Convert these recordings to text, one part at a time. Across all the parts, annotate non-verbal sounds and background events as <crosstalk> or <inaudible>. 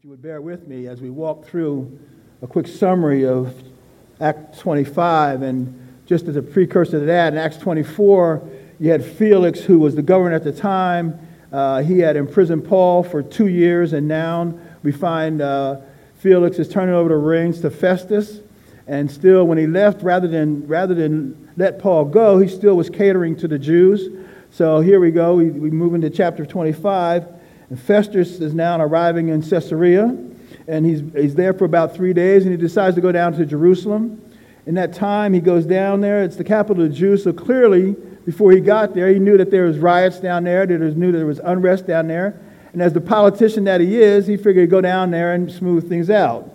If you would bear with me as we walk through a quick summary of Acts 25, and just as a precursor to that, in Acts 24, you had Felix, who was the governor at the time. Uh, he had imprisoned Paul for two years, and now we find uh, Felix is turning over the reins to Festus. And still, when he left, rather than, rather than let Paul go, he still was catering to the Jews. So here we go. We, we move into chapter 25. And Festus is now arriving in Caesarea. And he's, he's there for about three days. And he decides to go down to Jerusalem. In that time, he goes down there. It's the capital of the Jews. So clearly, before he got there, he knew that there was riots down there. That he knew that there was unrest down there. And as the politician that he is, he figured he'd go down there and smooth things out.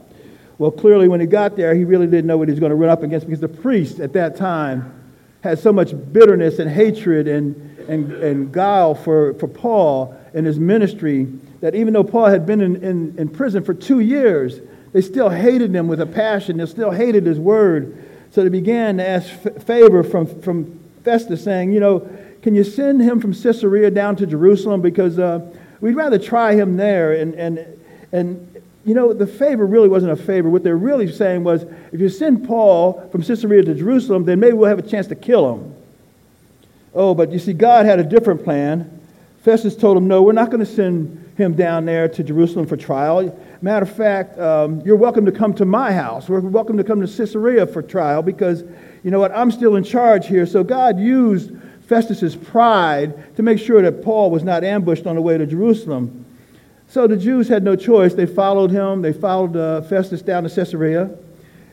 Well, clearly, when he got there, he really didn't know what he was going to run up against because the priest at that time had so much bitterness and hatred and, and, and guile for, for Paul and his ministry that even though Paul had been in, in, in prison for two years, they still hated him with a passion. They still hated his word. So they began to ask favor from, from Festus, saying, You know, can you send him from Caesarea down to Jerusalem? Because uh, we'd rather try him there. And, and, and you know, the favor really wasn't a favor. What they're really saying was, if you send Paul from Caesarea to Jerusalem, then maybe we'll have a chance to kill him. Oh, but you see, God had a different plan. Festus told him, no, we're not going to send him down there to Jerusalem for trial. Matter of fact, um, you're welcome to come to my house. We're welcome to come to Caesarea for trial because, you know what, I'm still in charge here. So God used Festus's pride to make sure that Paul was not ambushed on the way to Jerusalem. So the Jews had no choice. They followed him. They followed uh, Festus down to Caesarea,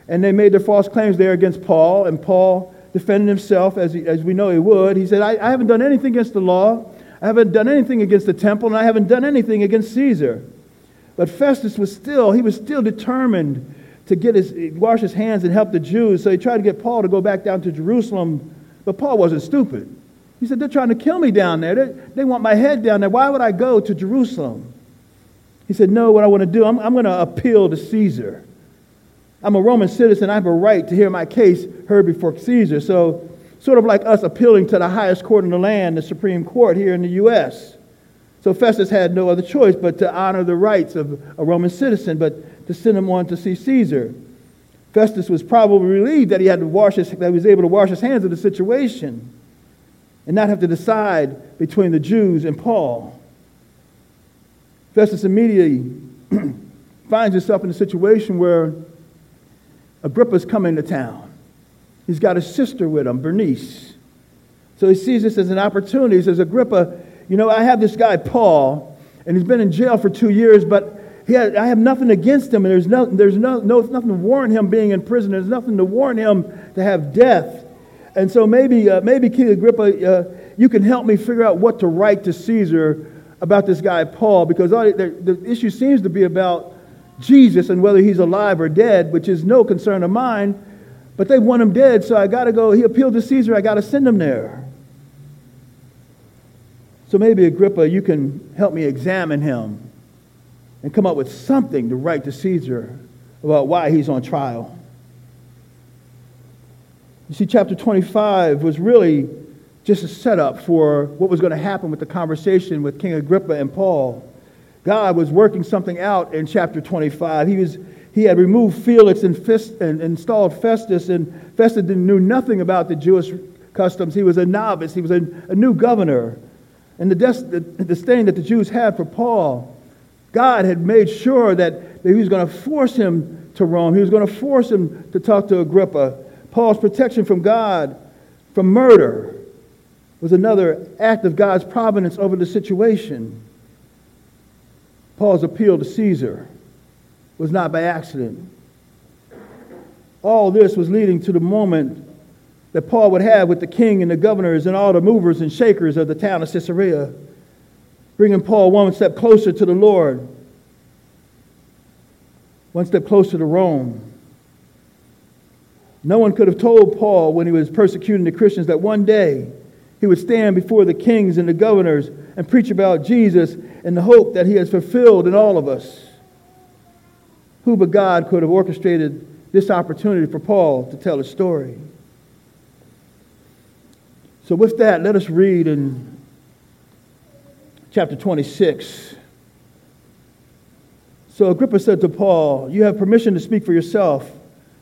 and they made their false claims there against Paul. And Paul defended himself, as, he, as we know he would. He said, I, I haven't done anything against the law. I haven't done anything against the temple, and I haven't done anything against Caesar. But Festus was still, he was still determined to get his, wash his hands and help the Jews. So he tried to get Paul to go back down to Jerusalem, but Paul wasn't stupid. He said, They're trying to kill me down there. They, they want my head down there. Why would I go to Jerusalem? He said, No, what I want to do, I'm, I'm going to appeal to Caesar. I'm a Roman citizen. I have a right to hear my case heard before Caesar. So, sort of like us appealing to the highest court in the land, the Supreme Court here in the U.S. So Festus had no other choice but to honor the rights of a Roman citizen, but to send him on to see Caesar. Festus was probably relieved that he had to wash his, that he was able to wash his hands of the situation and not have to decide between the Jews and Paul. Festus immediately <clears throat> finds himself in a situation where Agrippa's coming to town. He's got a sister with him, Bernice. So he sees this as an opportunity. He says, Agrippa, you know, I have this guy, Paul, and he's been in jail for two years, but had, I have nothing against him, and there's, no, there's no, no, nothing to warrant him being in prison. There's nothing to warrant him to have death. And so maybe, uh, maybe King Agrippa, uh, you can help me figure out what to write to Caesar about this guy, Paul, because the, the issue seems to be about Jesus and whether he's alive or dead, which is no concern of mine. But they want him dead, so I got to go. He appealed to Caesar, I got to send him there. So maybe, Agrippa, you can help me examine him and come up with something to write to Caesar about why he's on trial. You see, chapter 25 was really just a setup for what was going to happen with the conversation with King Agrippa and Paul. God was working something out in chapter 25. He, was, he had removed Felix and, Fist, and installed Festus, and Festus knew nothing about the Jewish customs. He was a novice, he was a, a new governor. And the, des- the disdain that the Jews had for Paul, God had made sure that, that he was going to force him to Rome. He was going to force him to talk to Agrippa. Paul's protection from God, from murder, was another act of God's providence over the situation. Paul's appeal to Caesar was not by accident. All this was leading to the moment that Paul would have with the king and the governors and all the movers and shakers of the town of Caesarea, bringing Paul one step closer to the Lord, one step closer to Rome. No one could have told Paul when he was persecuting the Christians that one day he would stand before the kings and the governors and preach about Jesus in the hope that he has fulfilled in all of us. Who but God could have orchestrated this opportunity for Paul to tell his story? So, with that, let us read in chapter 26, So Agrippa said to Paul, You have permission to speak for yourself.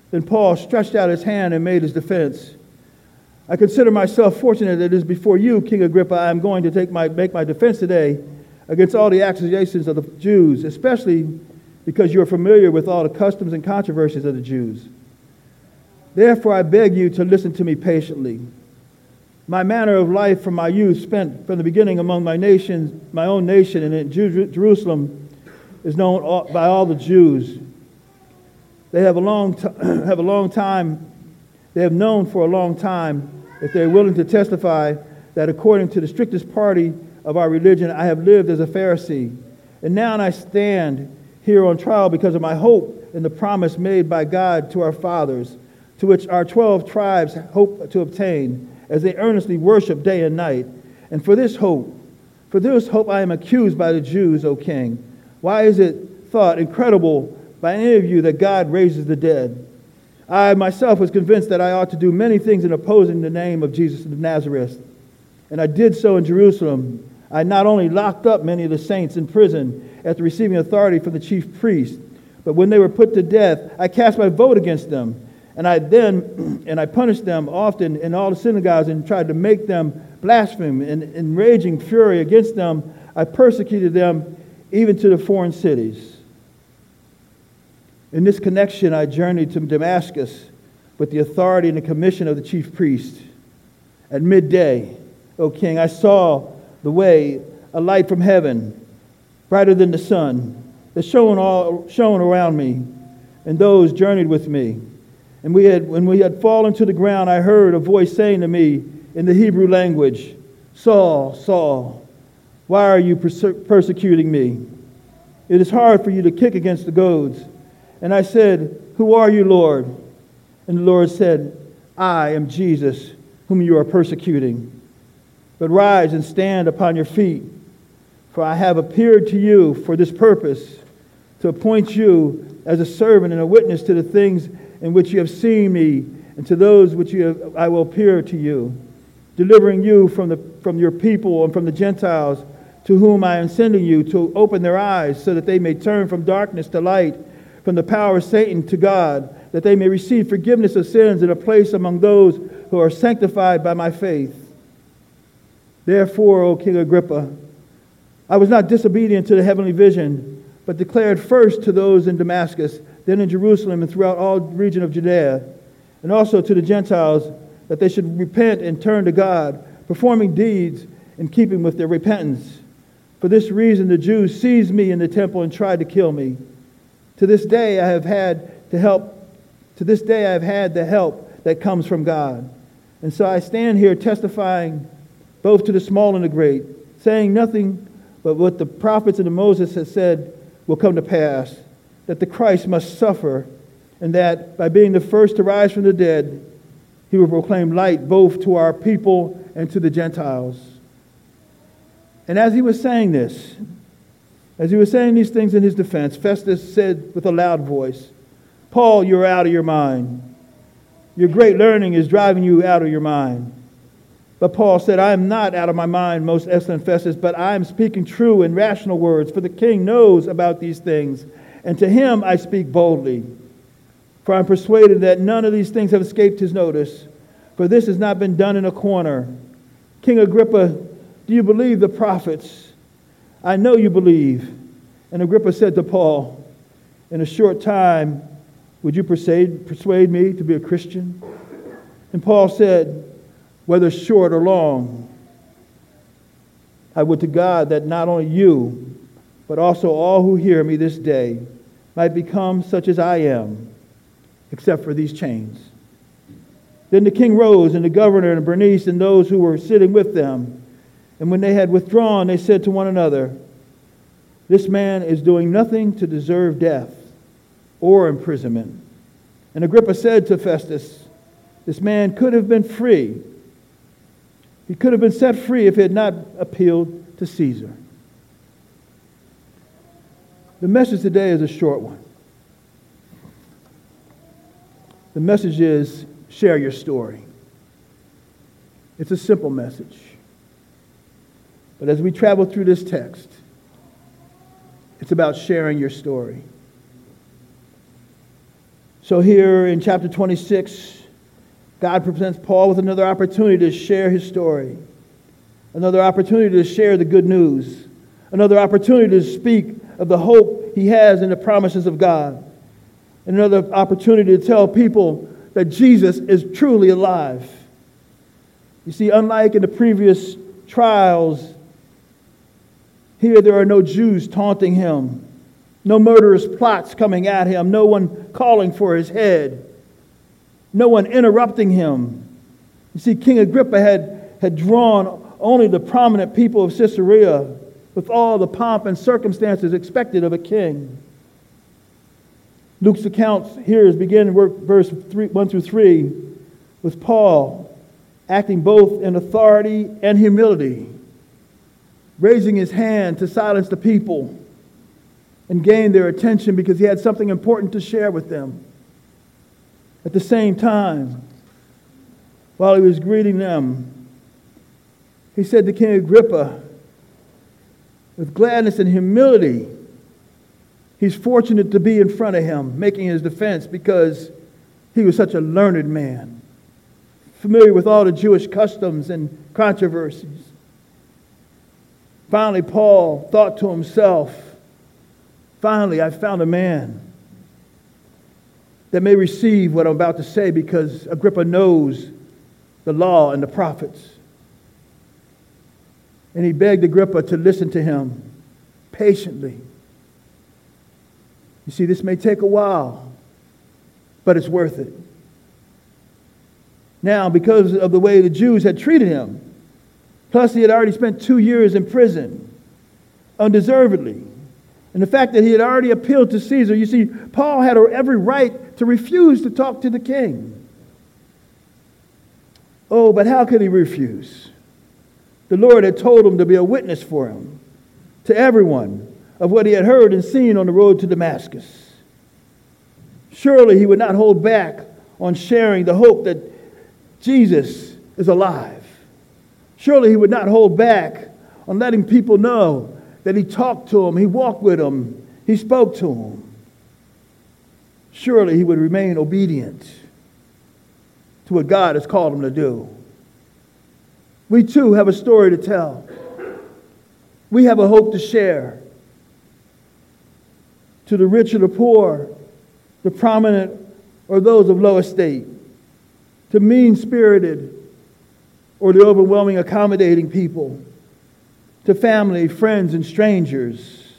Then Paul stretched out his hand and made his defense. I consider myself fortunate that it is before you, King Agrippa, I am going to take my, make my defense today against all the accusations of the Jews, especially because you are familiar with all the customs and controversies of the Jews. Therefore, I beg you to listen to me patiently. My manner of life from my youth, spent from the beginning among my nation, my own nation, and in Jerusalem, is known by all the Jews. They have a long, t- <clears throat> have a long time, they have known for a long time that they're willing to testify that according to the strictest party of our religion, I have lived as a Pharisee. And now I stand here on trial because of my hope in the promise made by God to our fathers, to which our 12 tribes hope to obtain as they earnestly worship day and night. And for this hope, for this hope I am accused by the Jews, O king. Why is it thought incredible by any of you that God raises the dead? I myself was convinced that I ought to do many things in opposing the name of Jesus of Nazareth. And I did so in Jerusalem. I not only locked up many of the saints in prison after receiving authority from the chief priest, but when they were put to death, I cast my vote against them. And I then, <clears throat> and I punished them often in all the synagogues and tried to make them blaspheme. And in raging fury against them, I persecuted them even to the foreign cities. In this connection, I journeyed to Damascus with the authority and the commission of the chief priest. At midday, O king, I saw the way, a light from heaven, brighter than the sun, that shone, all, shone around me, and those journeyed with me. And we had, when we had fallen to the ground, I heard a voice saying to me in the Hebrew language, Saul, Saul, why are you persecuting me? It is hard for you to kick against the goads. And I said, Who are you, Lord? And the Lord said, I am Jesus, whom you are persecuting. But rise and stand upon your feet, for I have appeared to you for this purpose, to appoint you as a servant and a witness to the things in which you have seen me, and to those which have, I will appear to you, delivering you from, the, from your people and from the Gentiles, to whom I am sending you, to open their eyes, so that they may turn from darkness to light from the power of Satan to God, that they may receive forgiveness of sins and a place among those who are sanctified by my faith. Therefore, O King Agrippa, I was not disobedient to the heavenly vision, but declared first to those in Damascus, then in Jerusalem and throughout all region of Judea, and also to the Gentiles, that they should repent and turn to God, performing deeds in keeping with their repentance. For this reason, the Jews seized me in the temple and tried to kill me. To this day I have had to help, to this day I have had the help that comes from God. And so I stand here testifying both to the small and the great, saying nothing but what the prophets and the Moses has said will come to pass, that the Christ must suffer, and that by being the first to rise from the dead, he will proclaim light both to our people and to the Gentiles. And as he was saying this, as he was saying these things in his defense, Festus said with a loud voice, Paul, you're out of your mind. Your great learning is driving you out of your mind. But Paul said, I am not out of my mind, most excellent Festus, but I am speaking true and rational words, for the king knows about these things, and to him I speak boldly. For I'm persuaded that none of these things have escaped his notice, for this has not been done in a corner. King Agrippa, do you believe the prophets? I know you believe. And Agrippa said to Paul, In a short time, would you persuade, persuade me to be a Christian? And Paul said, Whether short or long, I would to God that not only you, but also all who hear me this day might become such as I am, except for these chains. Then the king rose, and the governor and Bernice and those who were sitting with them and when they had withdrawn, they said to one another, This man is doing nothing to deserve death or imprisonment. And Agrippa said to Festus, This man could have been free. He could have been set free if he had not appealed to Caesar. The message today is a short one. The message is share your story. It's a simple message. But as we travel through this text, It's about sharing your story. So, here in chapter 26, God presents Paul with another opportunity to share his story, another opportunity to share the good news, another opportunity to speak of the hope he has in the promises of God, another opportunity to tell people that Jesus is truly alive. You see, unlike in the previous trials, here there are no Jews taunting him, no murderous plots coming at him, no one calling for his head, no one interrupting him. You see, King Agrippa had, had drawn only the prominent people of Caesarea with all the pomp and circumstances expected of a king. Luke's account here is beginning verse 3, 1 through 3 with Paul acting both in authority and humility, raising his hand to silence the people and gain their attention because he had something important to share with them. At the same time, while he was greeting them, he said to King Agrippa, with gladness and humility, he's fortunate to be in front of him making his defense because he was such a learned man, familiar with all the Jewish customs and controversies. Finally, Paul thought to himself, finally, I found a man that may receive what I'm about to say because Agrippa knows the law and the prophets. And he begged Agrippa to listen to him patiently. You see, this may take a while, but it's worth it. Now, because of the way the Jews had treated him, plus he had already spent two years in prison undeservedly, and the fact that he had already appealed to Caesar, you see, Paul had every right to refuse to talk to the king. Oh, but how could he refuse? The Lord had told him to be a witness for him, to everyone, of what he had heard and seen on the road to Damascus. Surely he would not hold back on sharing the hope that Jesus is alive. Surely he would not hold back on letting people know that he talked to him, he walked with him, he spoke to him, Surely he would remain obedient to what God has called him to do. We too have a story to tell. We have a hope to share. To the rich or the poor, the prominent or those of low estate, to mean spirited or the overwhelming accommodating people, to family, friends, and strangers.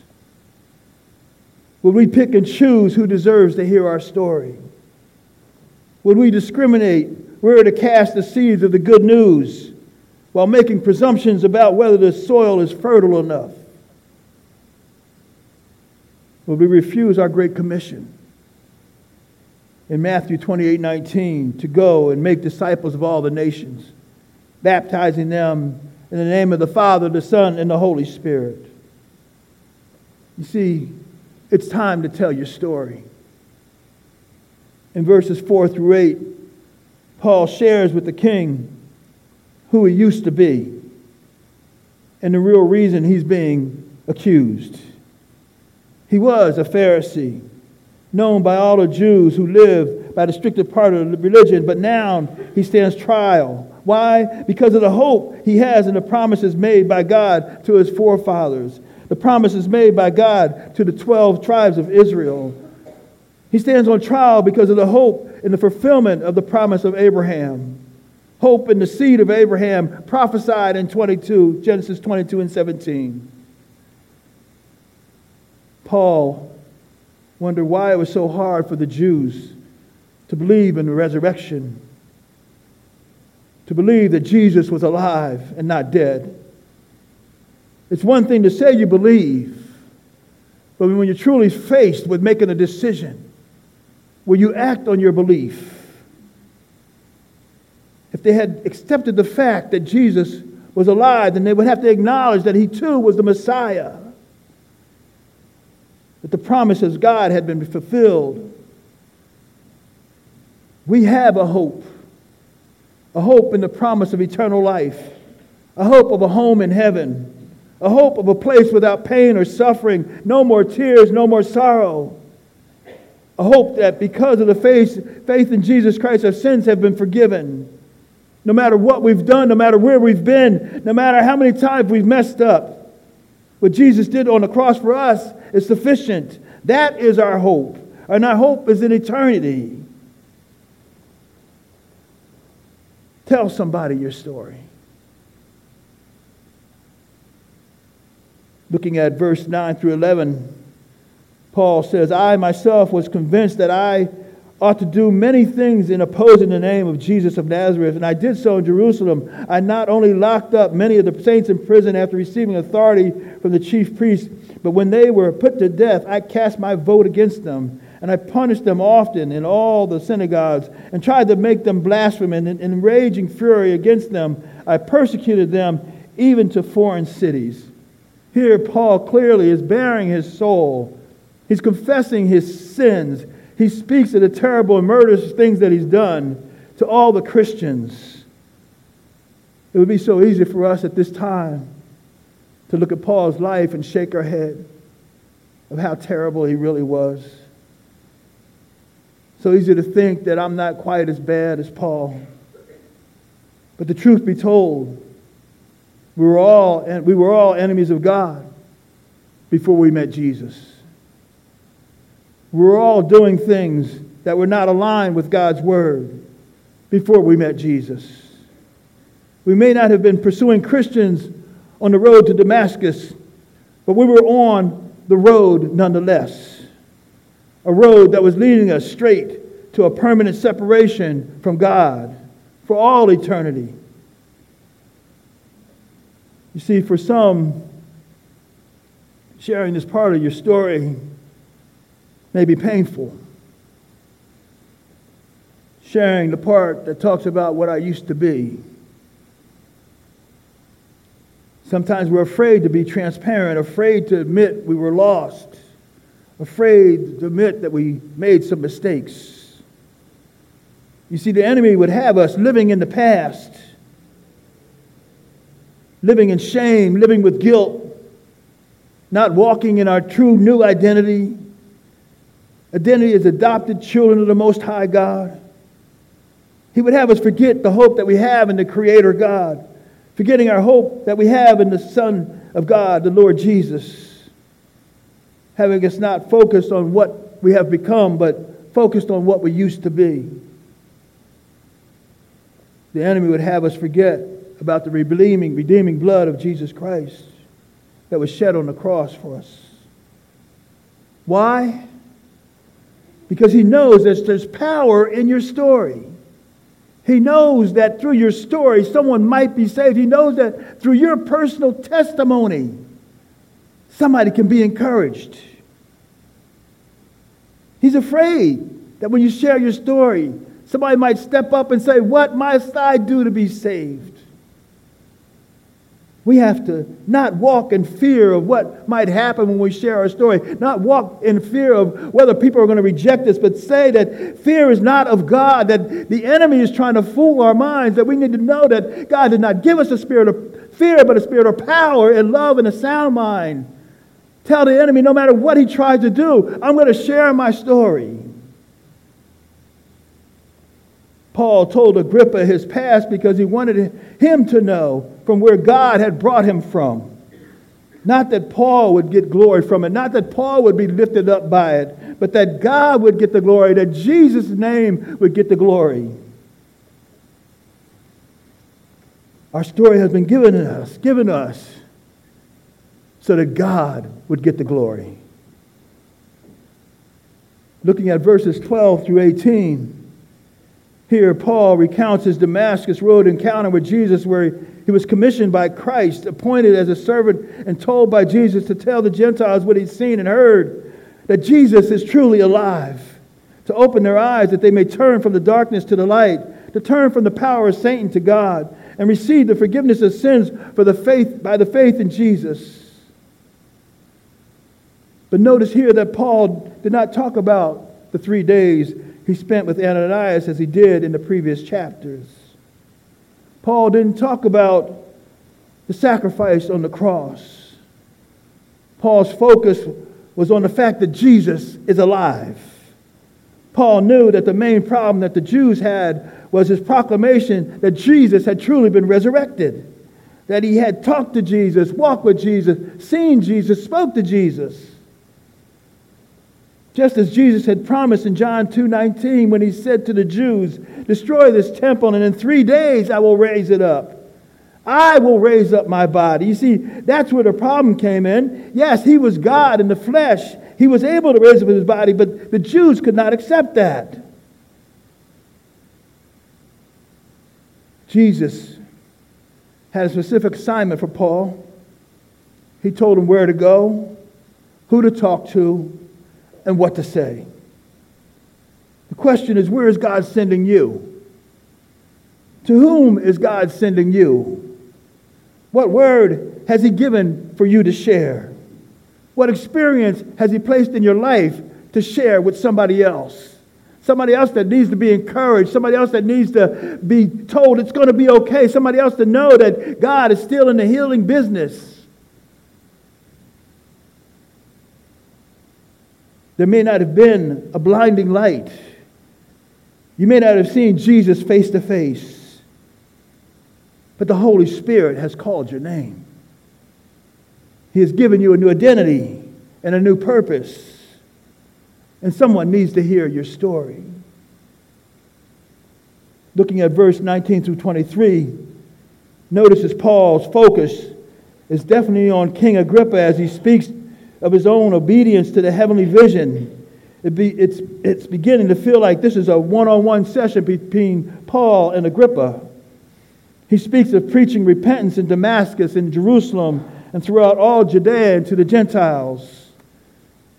Would we pick and choose who deserves to hear our story? Would we discriminate where to cast the seeds of the good news? while making presumptions about whether the soil is fertile enough? Will we refuse our great commission in Matthew 28 19 to go and make disciples of all the nations, baptizing them in the name of the Father, the Son, and the Holy Spirit? You see, it's time to tell your story. In verses 4 through 8, Paul shares with the king who he used to be and the real reason he's being accused. He was a Pharisee, known by all the Jews who lived by the stricter part of the religion, but now he stands trial. Why? Because of the hope he has in the promises made by God to his forefathers, the promises made by God to the 12 tribes of Israel. He stands on trial because of the hope in the fulfillment of the promise of Abraham hope in the seed of Abraham prophesied in 22, Genesis 22 and 17. Paul wondered why it was so hard for the Jews to believe in the resurrection, to believe that Jesus was alive and not dead. It's one thing to say you believe, but when you're truly faced with making a decision, will you act on your belief? if they had accepted the fact that Jesus was alive, then they would have to acknowledge that he too was the Messiah. That the promises God had been fulfilled. We have a hope, a hope in the promise of eternal life, a hope of a home in heaven, a hope of a place without pain or suffering, no more tears, no more sorrow. A hope that because of the faith, faith in Jesus Christ, our sins have been forgiven. No matter what we've done, no matter where we've been, no matter how many times we've messed up, what Jesus did on the cross for us is sufficient. That is our hope. And our hope is in eternity. Tell somebody your story. Looking at verse 9 through 11, Paul says, I myself was convinced that I ought to do many things in opposing the name of Jesus of Nazareth, and I did so in Jerusalem. I not only locked up many of the saints in prison after receiving authority from the chief priests, but when they were put to death, I cast my vote against them. And I punished them often in all the synagogues and tried to make them blaspheme. And in raging fury against them, I persecuted them even to foreign cities. Here, Paul clearly is bearing his soul. He's confessing his sins. He speaks of the terrible and murderous things that he's done to all the Christians. It would be so easy for us at this time to look at Paul's life and shake our head of how terrible he really was. So easy to think that I'm not quite as bad as Paul. But the truth be told, we were all, we were all enemies of God before we met Jesus. We were all doing things that were not aligned with God's word before we met Jesus. We may not have been pursuing Christians on the road to Damascus, but we were on the road nonetheless. A road that was leading us straight to a permanent separation from God for all eternity. You see, for some, sharing this part of your story may be painful. Sharing the part that talks about what I used to be. Sometimes we're afraid to be transparent, afraid to admit we were lost, afraid to admit that we made some mistakes. You see, the enemy would have us living in the past living in shame, living with guilt, not walking in our true new identity. Identity as adopted children of the Most High God. He would have us forget the hope that we have in the Creator God, forgetting our hope that we have in the Son of God, the Lord Jesus. Having us not focused on what we have become, but focused on what we used to be. The enemy would have us forget about the redeeming, redeeming blood of Jesus Christ that was shed on the cross for us. Why? Because he knows that there's power in your story. He knows that through your story, someone might be saved. He knows that through your personal testimony, somebody can be encouraged. He's afraid that when you share your story, somebody might step up and say, What must I do to be saved? We have to not walk in fear of what might happen when we share our story, not walk in fear of whether people are going to reject us, but say that fear is not of God, that the enemy is trying to fool our minds, that we need to know that God did not give us a spirit of fear, but a spirit of power and love and a sound mind. Tell the enemy, no matter what he tries to do, I'm going to share my story. Paul told Agrippa his past because he wanted him to know from where God had brought him from. Not that Paul would get glory from it, not that Paul would be lifted up by it, but that God would get the glory, that Jesus' name would get the glory. Our story has been given to us, given us, so that God would get the glory. Looking at verses 12 through 18. Here, Paul recounts his Damascus Road encounter with Jesus, where he was commissioned by Christ, appointed as a servant, and told by Jesus to tell the Gentiles what he'd seen and heard that Jesus is truly alive, to open their eyes that they may turn from the darkness to the light, to turn from the power of Satan to God, and receive the forgiveness of sins for the faith, by the faith in Jesus. But notice here that Paul did not talk about the three days he spent with Ananias as he did in the previous chapters. Paul didn't talk about the sacrifice on the cross. Paul's focus was on the fact that Jesus is alive. Paul knew that the main problem that the Jews had was his proclamation that Jesus had truly been resurrected, that he had talked to Jesus, walked with Jesus, seen Jesus, spoke to Jesus. Just as Jesus had promised in John 2:19 when he said to the Jews, "Destroy this temple and in 3 days I will raise it up." I will raise up my body. You see, that's where the problem came in. Yes, he was God in the flesh. He was able to raise up his body, but the Jews could not accept that. Jesus had a specific assignment for Paul. He told him where to go, who to talk to, and what to say. The question is where is God sending you? To whom is God sending you? What word has He given for you to share? What experience has He placed in your life to share with somebody else? Somebody else that needs to be encouraged, somebody else that needs to be told it's going to be okay, somebody else to know that God is still in the healing business. There may not have been a blinding light. You may not have seen Jesus face to face but the Holy Spirit has called your name. He has given you a new identity and a new purpose. And someone needs to hear your story. Looking at verse 19 through 23, notice as Paul's focus is definitely on King Agrippa as he speaks of his own obedience to the heavenly vision. It be, it's, it's beginning to feel like this is a one on one session between Paul and Agrippa. He speaks of preaching repentance in Damascus and Jerusalem and throughout all Judea and to the Gentiles,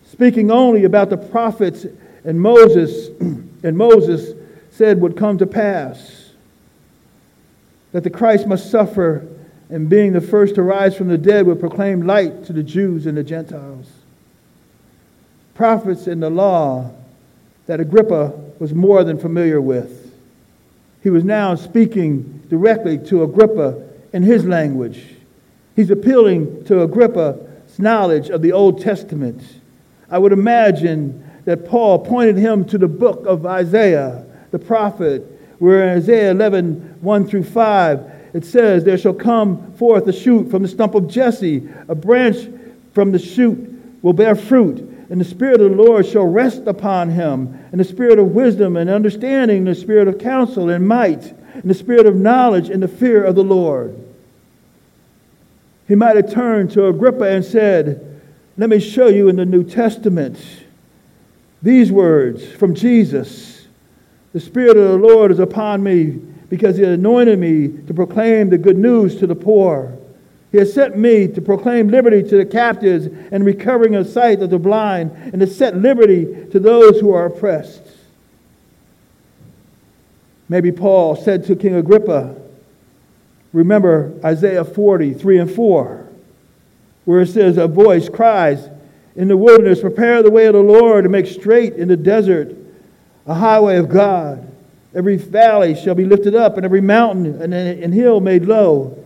speaking only about the prophets and Moses, <clears throat> and Moses said would come to pass. That the Christ must suffer and being the first to rise from the dead would proclaim light to the Jews and the Gentiles. Prophets in the law that Agrippa was more than familiar with. He was now speaking directly to Agrippa in his language. He's appealing to Agrippa's knowledge of the Old Testament. I would imagine that Paul pointed him to the book of Isaiah, the prophet, where in Isaiah 11, 1 through 5, it says, There shall come forth a shoot from the stump of Jesse, a branch from the shoot will bear fruit and the Spirit of the Lord shall rest upon him, and the Spirit of wisdom and understanding, and the Spirit of counsel and might, and the Spirit of knowledge and the fear of the Lord. He might have turned to Agrippa and said, Let me show you in the New Testament these words from Jesus. The Spirit of the Lord is upon me because he anointed me to proclaim the good news to the poor. He has sent me to proclaim liberty to the captives and recovering of sight of the blind, and to set liberty to those who are oppressed. Maybe Paul said to King Agrippa, Remember Isaiah 40, 3 and 4, where it says, A voice cries in the wilderness, Prepare the way of the Lord, and make straight in the desert a highway of God. Every valley shall be lifted up, and every mountain and hill made low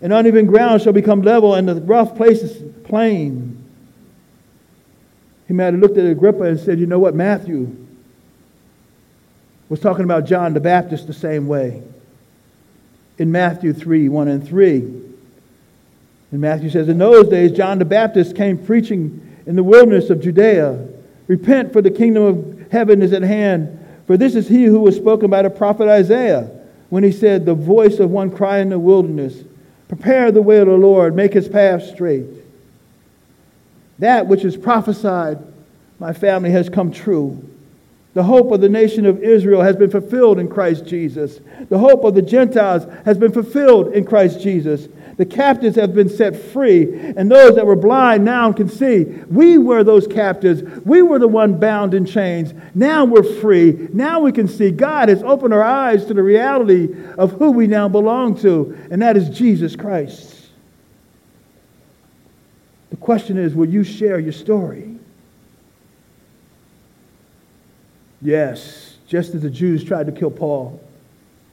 and uneven ground shall become level, and the rough places plain. He might have looked at Agrippa and said, You know what? Matthew was talking about John the Baptist the same way. In Matthew 3 1 and 3. And Matthew says, In those days, John the Baptist came preaching in the wilderness of Judea Repent, for the kingdom of heaven is at hand. For this is he who was spoken by the prophet Isaiah when he said, The voice of one crying in the wilderness, Prepare the way of the Lord, make his path straight. That which is prophesied, my family, has come true. The hope of the nation of Israel has been fulfilled in Christ Jesus. The hope of the Gentiles has been fulfilled in Christ Jesus. The captives have been set free, and those that were blind now can see. We were those captives. We were the one bound in chains. Now we're free. Now we can see. God has opened our eyes to the reality of who we now belong to, and that is Jesus Christ. The question is will you share your story? Yes, just as the Jews tried to kill Paul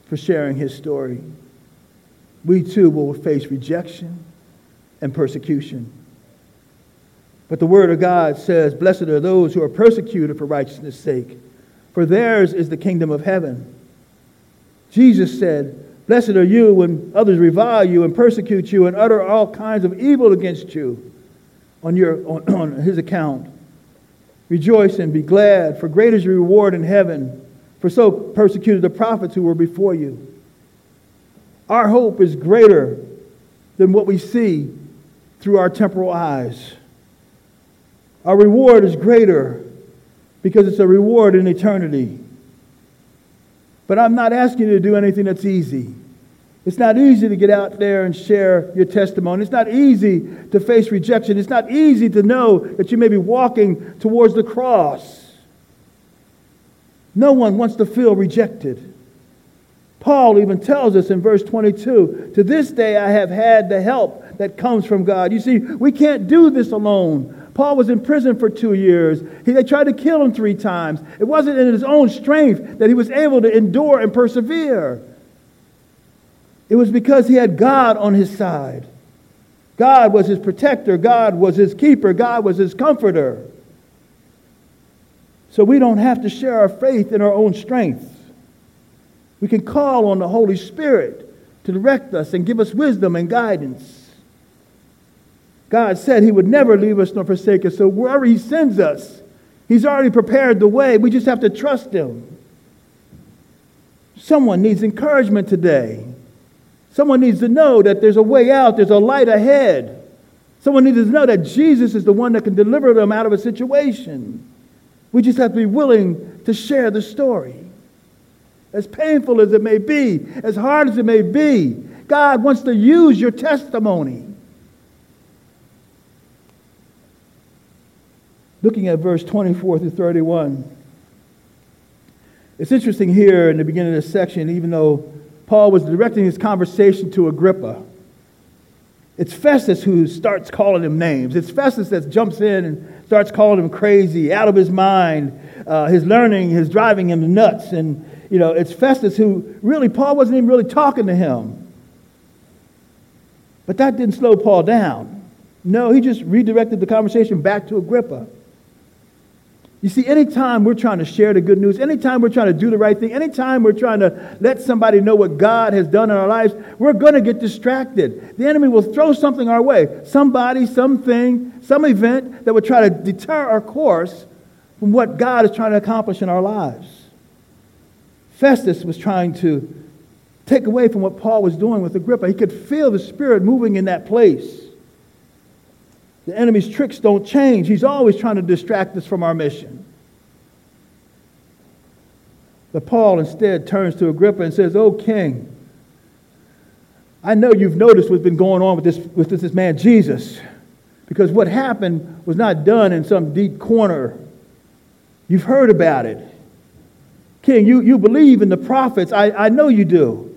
for sharing his story we too will face rejection and persecution. But the word of God says, Blessed are those who are persecuted for righteousness' sake, for theirs is the kingdom of heaven. Jesus said, Blessed are you when others revile you and persecute you and utter all kinds of evil against you on, your, on, on his account. Rejoice and be glad, for great is your reward in heaven, for so persecuted the prophets who were before you. Our hope is greater than what we see through our temporal eyes. Our reward is greater because it's a reward in eternity. But I'm not asking you to do anything that's easy. It's not easy to get out there and share your testimony. It's not easy to face rejection. It's not easy to know that you may be walking towards the cross. No one wants to feel rejected. Paul even tells us in verse 22 To this day I have had the help that comes from God. You see, we can't do this alone. Paul was in prison for two years. He, they tried to kill him three times. It wasn't in his own strength that he was able to endure and persevere. It was because he had God on his side. God was his protector, God was his keeper, God was his comforter. So we don't have to share our faith in our own strength. We can call on the Holy Spirit to direct us and give us wisdom and guidance. God said He would never leave us nor forsake us. So wherever He sends us, He's already prepared the way. We just have to trust Him. Someone needs encouragement today. Someone needs to know that there's a way out, there's a light ahead. Someone needs to know that Jesus is the one that can deliver them out of a situation. We just have to be willing to share the story. As painful as it may be, as hard as it may be, God wants to use your testimony. looking at verse 24 through 31. It's interesting here in the beginning of this section, even though Paul was directing his conversation to Agrippa, it's Festus who starts calling him names. It's Festus that jumps in and starts calling him crazy, out of his mind. Uh, his learning is driving him nuts. And, you know, it's Festus who really, Paul wasn't even really talking to him. But that didn't slow Paul down. No, he just redirected the conversation back to Agrippa. You see, anytime we're trying to share the good news, anytime we're trying to do the right thing, anytime we're trying to let somebody know what God has done in our lives, we're going to get distracted. The enemy will throw something our way somebody, something, some event that would try to deter our course from what God is trying to accomplish in our lives. Festus was trying to take away from what Paul was doing with Agrippa. He could feel the Spirit moving in that place. The enemy's tricks don't change. He's always trying to distract us from our mission. But Paul instead turns to Agrippa and says, Oh, king, I know you've noticed what's been going on with this, with this, this man Jesus, because what happened was not done in some deep corner. You've heard about it. King, you, you believe in the prophets. I, I know you do.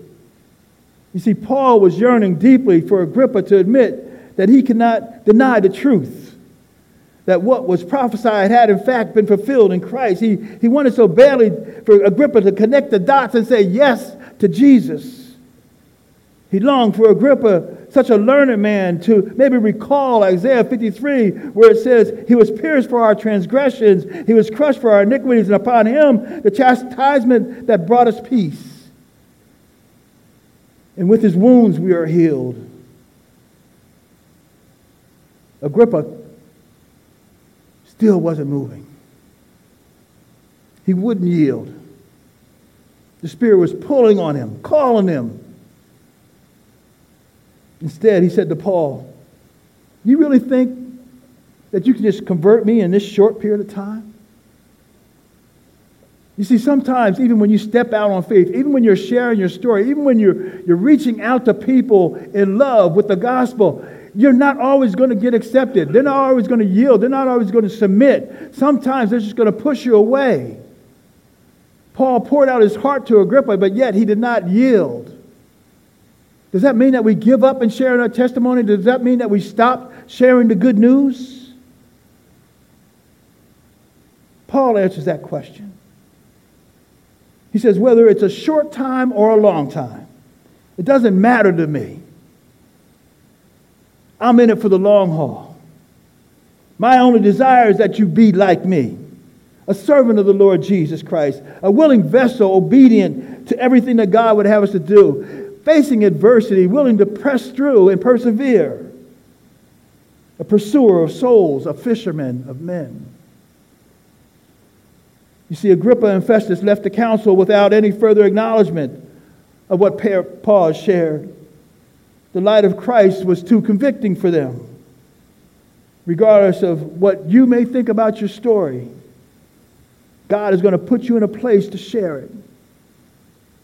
You see, Paul was yearning deeply for Agrippa to admit that he cannot deny the truth. That what was prophesied had in fact been fulfilled in Christ. He, he wanted so badly for Agrippa to connect the dots and say yes to Jesus. He longed for Agrippa, such a learned man, to maybe recall Isaiah 53, where it says, He was pierced for our transgressions, He was crushed for our iniquities, and upon Him the chastisement that brought us peace. And with His wounds we are healed. Agrippa still wasn't moving. He wouldn't yield. The Spirit was pulling on him, calling him. Instead, he said to Paul, You really think that you can just convert me in this short period of time? You see, sometimes, even when you step out on faith, even when you're sharing your story, even when you're, you're reaching out to people in love with the gospel, you're not always going to get accepted. They're not always going to yield. They're not always going to submit. Sometimes they're just going to push you away. Paul poured out his heart to Agrippa, but yet he did not yield. Does that mean that we give up in sharing our testimony? Does that mean that we stop sharing the good news? Paul answers that question. He says, whether it's a short time or a long time, it doesn't matter to me. I'm in it for the long haul. My only desire is that you be like me, a servant of the Lord Jesus Christ, a willing vessel, obedient to everything that God would have us to do, facing adversity, willing to press through and persevere, a pursuer of souls, a fisherman of men. You see, Agrippa and Festus left the council without any further acknowledgement of what Paul shared. The light of Christ was too convicting for them. Regardless of what you may think about your story, God is going to put you in a place to share it.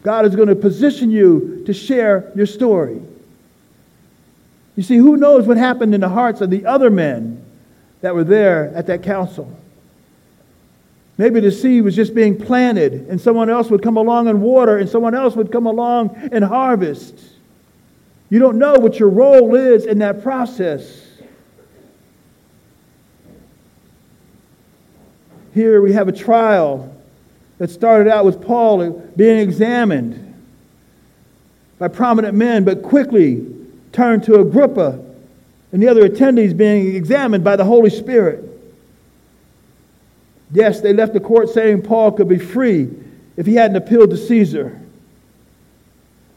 God is going to position you to share your story. You see, who knows what happened in the hearts of the other men that were there at that council? Maybe the seed was just being planted, and someone else would come along and water, and someone else would come along and harvest. You don't know what your role is in that process. Here we have a trial that started out with Paul being examined by prominent men, but quickly turned to Agrippa and the other attendees being examined by the Holy Spirit. Yes, they left the court saying Paul could be free if he hadn't appealed to Caesar.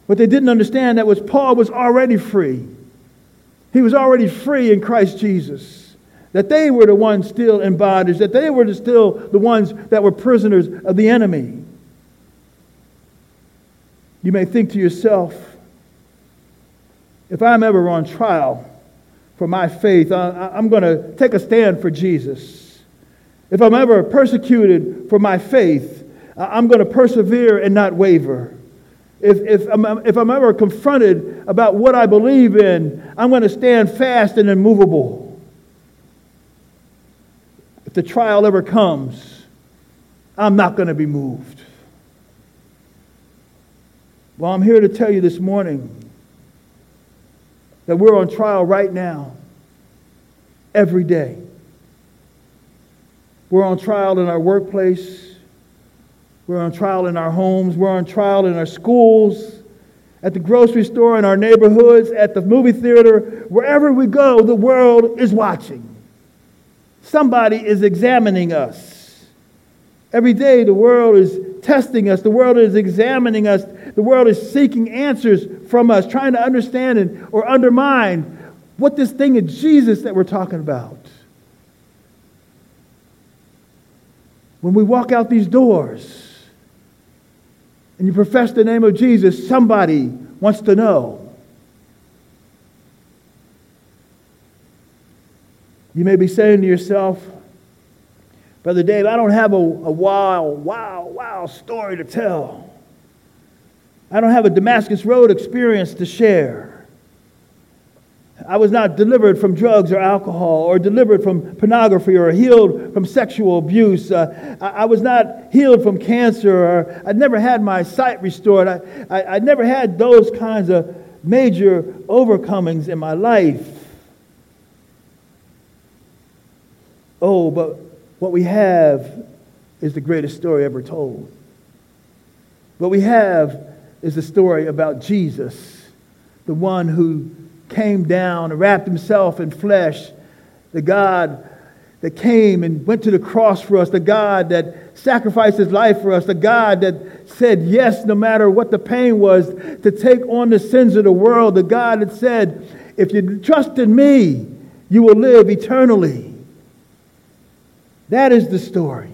What they didn't understand that was Paul was already free. He was already free in Christ Jesus. That they were the ones still in bondage, that they were still the ones that were prisoners of the enemy. You may think to yourself, if I'm ever on trial for my faith, I'm going to take a stand for Jesus. If I'm ever persecuted for my faith, I'm going to persevere and not waver. If, if, I'm, if I'm ever confronted about what I believe in, I'm going to stand fast and immovable. If the trial ever comes, I'm not going to be moved. Well, I'm here to tell you this morning that we're on trial right now, every day. We're on trial in our workplace. We're on trial in our homes. We're on trial in our schools, at the grocery store, in our neighborhoods, at the movie theater. Wherever we go, the world is watching. Somebody is examining us. Every day, the world is testing us. The world is examining us. The world is seeking answers from us, trying to understand and, or undermine what this thing is Jesus that we're talking about. When we walk out these doors and you profess the name of Jesus, somebody wants to know. You may be saying to yourself, Brother Dave, I don't have a, a wow, wow, wow story to tell. I don't have a Damascus Road experience to share. I was not delivered from drugs or alcohol or delivered from pornography or healed from sexual abuse. Uh, I, I, was not healed from cancer or I never had my sight restored. I, I, I never had those kinds of major overcomings in my life. Oh, but what we have is the greatest story ever told. What we have is the story about Jesus, the one who came down and wrapped himself in flesh, the God that came and went to the cross for us, the God that sacrificed his life for us, the God that said yes no matter what the pain was to take on the sins of the world, the God that said, if you trust in me, you will live eternally. That is the story.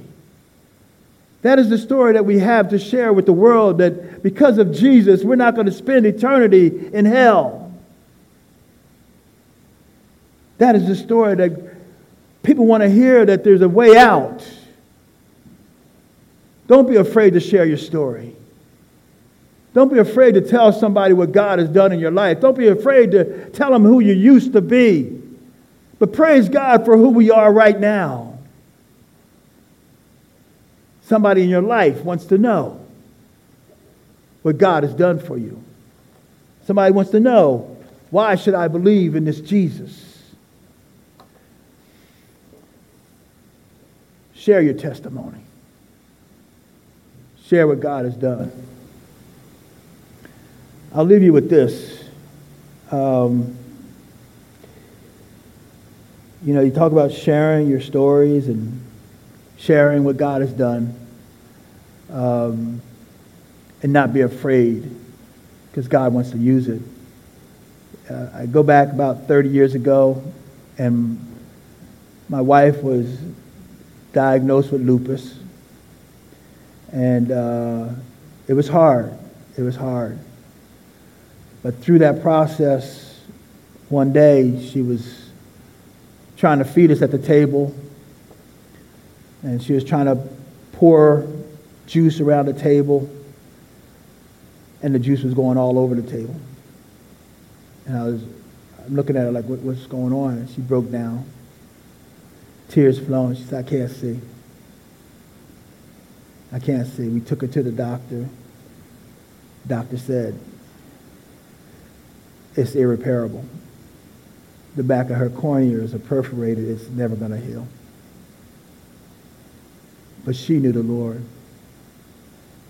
That is the story that we have to share with the world that because of Jesus, we're not going to spend eternity in hell. That is the story that people want to hear that there's a way out. Don't be afraid to share your story. Don't be afraid to tell somebody what God has done in your life. Don't be afraid to tell them who you used to be. But praise God for who we are right now. Somebody in your life wants to know what God has done for you. Somebody wants to know why should I believe in this Jesus? Share your testimony. Share what God has done. I'll leave you with this. Um, you know, you talk about sharing your stories and sharing what God has done um, and not be afraid because God wants to use it. Uh, I go back about 30 years ago, and my wife was diagnosed with lupus. And uh, it was hard. It was hard. But through that process, one day she was trying to feed us at the table, and she was trying to pour juice around the table, and the juice was going all over the table. And I was I'm looking at her like, what, what's going on? And she broke down, tears flowing. She said, I can't see. I can't see. We took her to the doctor. Doctor said, it's irreparable the back of her corneas are perforated. It's never going to heal. But she knew the Lord.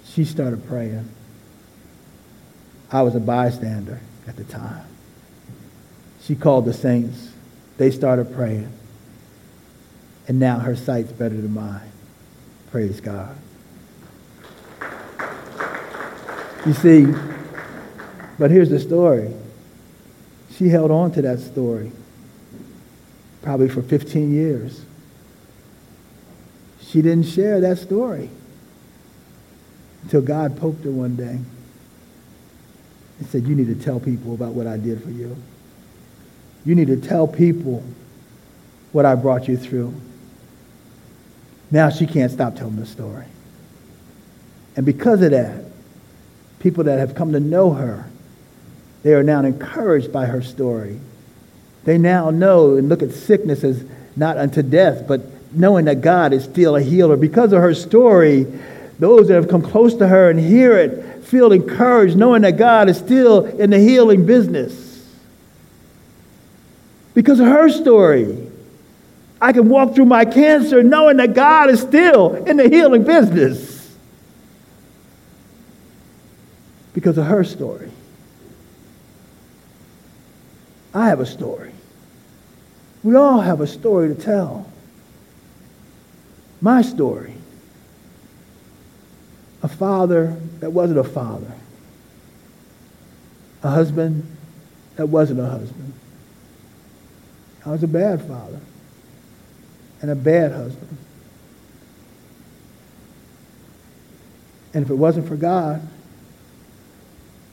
She started praying. I was a bystander at the time. She called the saints. They started praying. And now her sight's better than mine. Praise God. You see, but here's the story. She held on to that story probably for 15 years. She didn't share that story until God poked her one day and said, You need to tell people about what I did for you. You need to tell people what I brought you through. Now she can't stop telling the story. And because of that, people that have come to know her they are now encouraged by her story. They now know and look at sickness as not unto death, but knowing that God is still a healer. Because of her story, those that have come close to her and hear it feel encouraged, knowing that God is still in the healing business. Because of her story, I can walk through my cancer knowing that God is still in the healing business. Because of her story. I have a story. We all have a story to tell. My story. A father that wasn't a father. A husband that wasn't a husband. I was a bad father and a bad husband. And if it wasn't for God,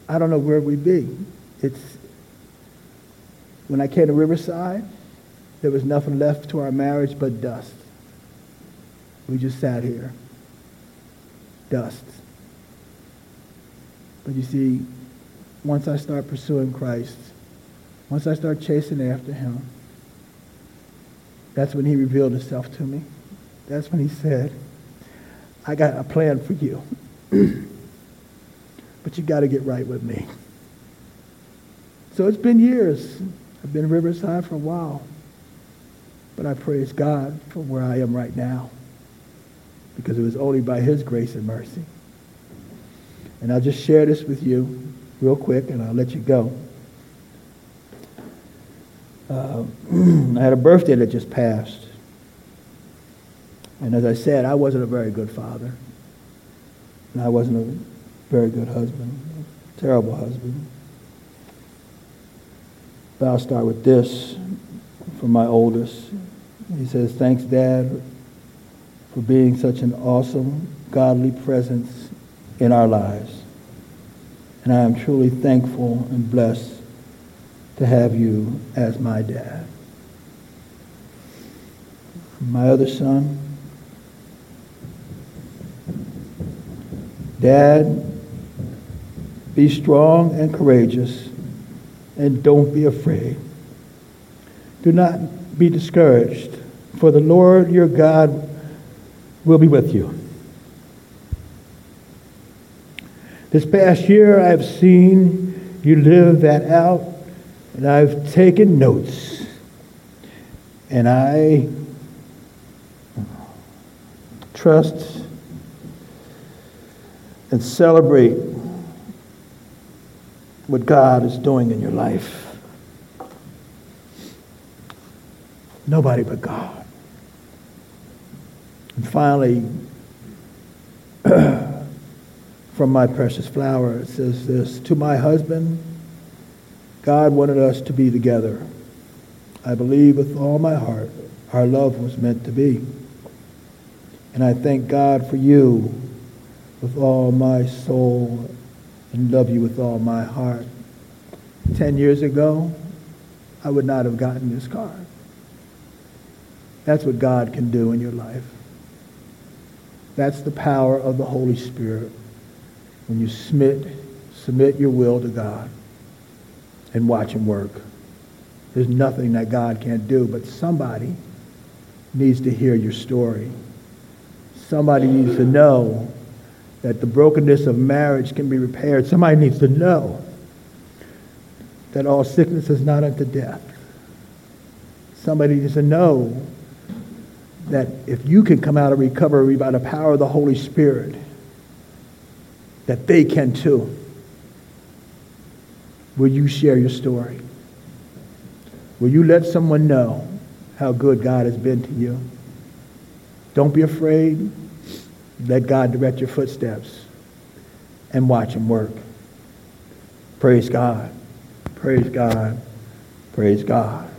I don't know where we'd be. It's, when I came to Riverside, there was nothing left to our marriage but dust. We just sat here. Dust. But you see, once I start pursuing Christ, once I start chasing after him, that's when he revealed himself to me. That's when he said, I got a plan for you. <clears throat> but you got to get right with me. So it's been years. I've been Riverside for a while. But I praise God for where I am right now. Because it was only by his grace and mercy. And I'll just share this with you real quick and I'll let you go. Uh, <clears throat> I had a birthday that just passed. And as I said, I wasn't a very good father. And I wasn't a very good husband, terrible husband. But I'll start with this from my oldest. He says, Thanks, Dad, for being such an awesome, godly presence in our lives. And I am truly thankful and blessed to have you as my dad. My other son, Dad, be strong and courageous and don't be afraid. Do not be discouraged, for the Lord your God will be with you. This past year, I've seen you live that out, and I've taken notes. And I trust and celebrate what God is doing in your life. Nobody but God. And finally, <clears throat> from my precious flower, it says this To my husband, God wanted us to be together. I believe with all my heart our love was meant to be. And I thank God for you with all my soul and love you with all my heart. Ten years ago, I would not have gotten this card. That's what God can do in your life. That's the power of the Holy Spirit when you submit, submit your will to God and watch him work. There's nothing that God can't do, but somebody needs to hear your story. Somebody needs to know that the brokenness of marriage can be repaired. Somebody needs to know that all sickness is not unto death. Somebody needs to know that if you can come out of recovery by the power of the Holy Spirit, that they can too. Will you share your story? Will you let someone know how good God has been to you? Don't be afraid. Let God direct your footsteps and watch him work. Praise God. Praise God. Praise God.